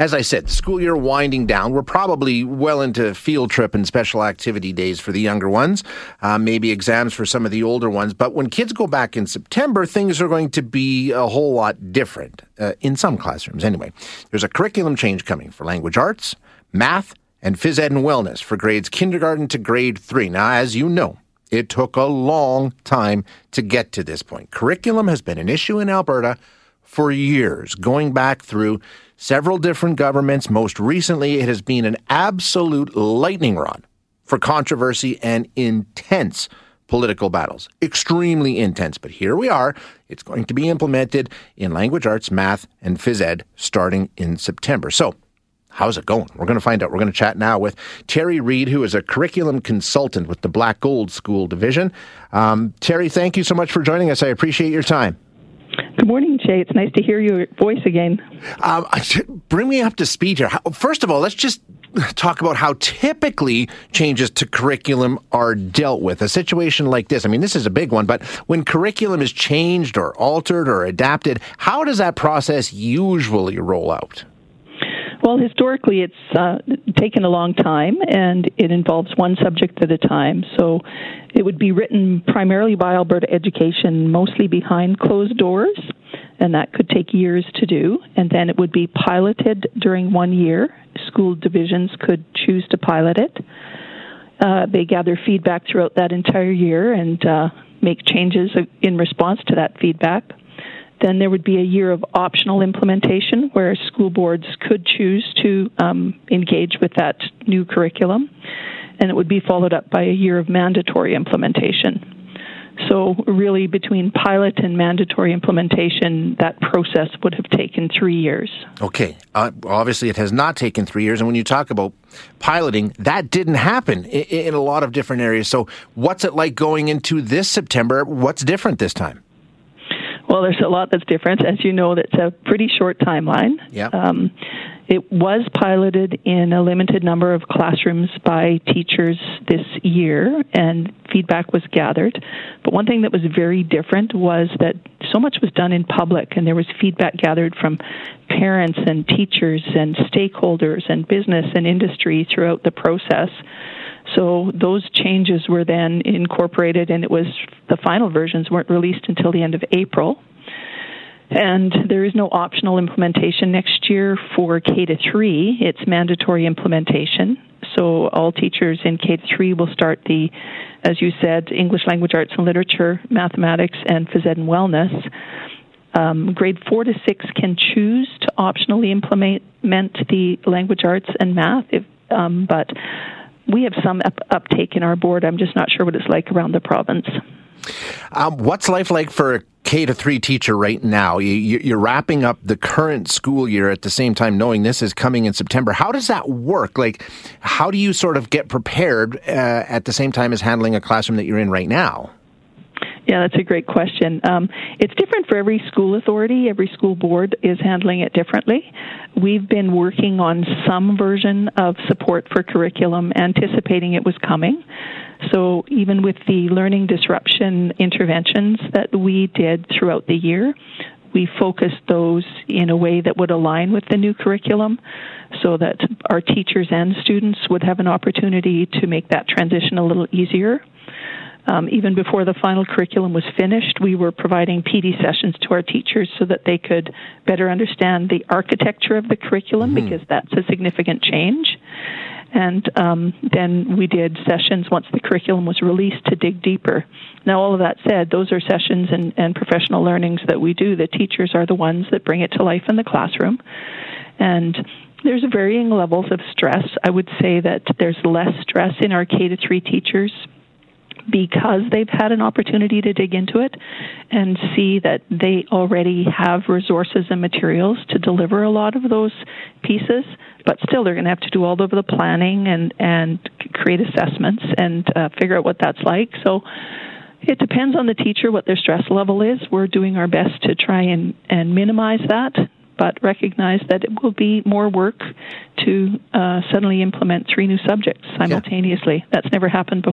As I said, school year winding down. We're probably well into field trip and special activity days for the younger ones, uh, maybe exams for some of the older ones. But when kids go back in September, things are going to be a whole lot different, uh, in some classrooms anyway. There's a curriculum change coming for language arts, math, and phys ed and wellness for grades kindergarten to grade three. Now, as you know, it took a long time to get to this point. Curriculum has been an issue in Alberta for years, going back through several different governments. Most recently, it has been an absolute lightning rod for controversy and intense political battles. Extremely intense. But here we are. It's going to be implemented in language arts, math, and phys ed starting in September. So, How's it going? We're going to find out. We're going to chat now with Terry Reed, who is a curriculum consultant with the Black Gold School Division. Um, Terry, thank you so much for joining us. I appreciate your time. Good morning, Jay. It's nice to hear your voice again. Um, bring me up to speed here. First of all, let's just talk about how typically changes to curriculum are dealt with. A situation like this, I mean, this is a big one, but when curriculum is changed or altered or adapted, how does that process usually roll out? Well, historically, it's uh, taken a long time, and it involves one subject at a time. So it would be written primarily by Alberta Education, mostly behind closed doors, and that could take years to do. And then it would be piloted during one year. School divisions could choose to pilot it. Uh, they gather feedback throughout that entire year and uh, make changes in response to that feedback. Then there would be a year of optional implementation where school boards could choose to um, engage with that new curriculum, and it would be followed up by a year of mandatory implementation. So, really, between pilot and mandatory implementation, that process would have taken three years. Okay. Uh, obviously, it has not taken three years. And when you talk about piloting, that didn't happen in, in a lot of different areas. So, what's it like going into this September? What's different this time? Well, there's a lot that's different. As you know, that's a pretty short timeline. Yeah. Um, it was piloted in a limited number of classrooms by teachers this year, and feedback was gathered. But one thing that was very different was that so much was done in public, and there was feedback gathered from parents and teachers and stakeholders and business and industry throughout the process. So those changes were then incorporated, and it was the final versions weren't released until the end of April. And there is no optional implementation next year for K to 3. It's mandatory implementation. So all teachers in K to 3 will start the, as you said, English language arts and literature, mathematics, and phys ed and wellness. Um, grade 4 to 6 can choose to optionally implement the language arts and math, if, um, but we have some up- uptake in our board. I'm just not sure what it's like around the province. Um, what's life like for K to three teacher right now? You, are wrapping up the current school year at the same time, knowing this is coming in September. How does that work? Like, how do you sort of get prepared uh, at the same time as handling a classroom that you're in right now? Yeah, that's a great question. Um, it's different for every school authority. Every school board is handling it differently. We've been working on some version of support for curriculum, anticipating it was coming. So even with the learning disruption interventions that we did throughout the year, we focused those in a way that would align with the new curriculum so that our teachers and students would have an opportunity to make that transition a little easier. Um, even before the final curriculum was finished, we were providing PD sessions to our teachers so that they could better understand the architecture of the curriculum mm-hmm. because that's a significant change. And um, then we did sessions once the curriculum was released to dig deeper. Now, all of that said, those are sessions and, and professional learnings that we do. The teachers are the ones that bring it to life in the classroom. And there's varying levels of stress. I would say that there's less stress in our K to 3 teachers because they've had an opportunity to dig into it and see that they already have resources and materials to deliver a lot of those pieces but still they're going to have to do all of the planning and and create assessments and uh, figure out what that's like so it depends on the teacher what their stress level is we're doing our best to try and and minimize that but recognize that it will be more work to uh, suddenly implement three new subjects simultaneously. Yeah. That's never happened before.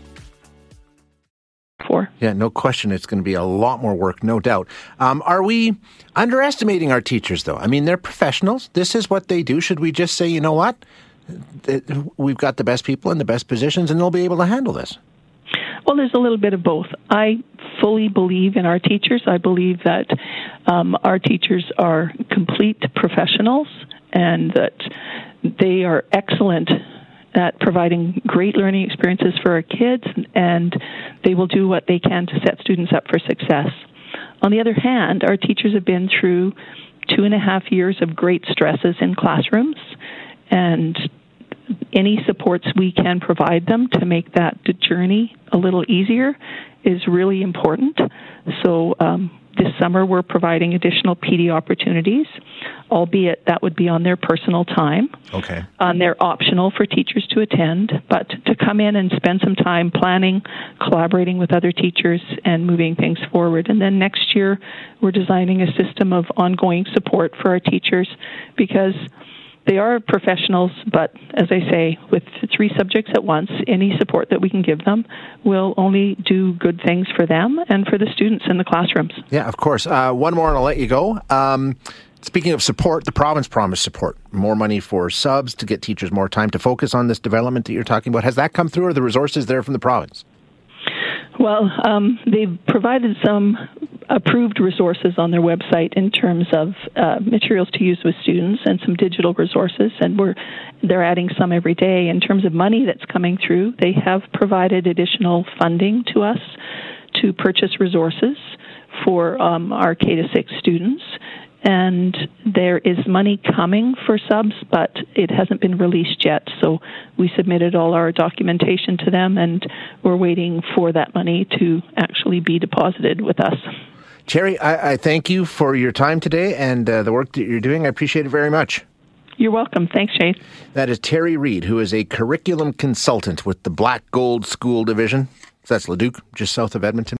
For. Yeah, no question. It's going to be a lot more work, no doubt. Um, are we underestimating our teachers, though? I mean, they're professionals. This is what they do. Should we just say, you know what? We've got the best people in the best positions, and they'll be able to handle this. Well, there's a little bit of both. I fully believe in our teachers. I believe that um, our teachers are complete professionals and that they are excellent at providing great learning experiences for our kids, and they will do what they can to set students up for success. On the other hand, our teachers have been through two and a half years of great stresses in classrooms, and any supports we can provide them to make that journey a little easier is really important. So, um, this summer we're providing additional PD opportunities, albeit that would be on their personal time. Okay. Um, they're optional for teachers to attend, but to come in and spend some time planning, collaborating with other teachers, and moving things forward. And then next year we're designing a system of ongoing support for our teachers because they are professionals, but as I say, with three subjects at once, any support that we can give them will only do good things for them and for the students in the classrooms. Yeah, of course. Uh, one more and I'll let you go. Um, speaking of support, the province promised support. More money for subs to get teachers more time to focus on this development that you're talking about. Has that come through? Or the resources there from the province? Well, um, they've provided some approved resources on their website in terms of uh, materials to use with students and some digital resources, and we're they're adding some every day. In terms of money that's coming through, they have provided additional funding to us to purchase resources for um, our K to six students and there is money coming for subs, but it hasn't been released yet. So we submitted all our documentation to them, and we're waiting for that money to actually be deposited with us. Terry, I, I thank you for your time today and uh, the work that you're doing. I appreciate it very much. You're welcome. Thanks, Chase. That is Terry Reed, who is a curriculum consultant with the Black Gold School Division. So that's Leduc, just south of Edmonton.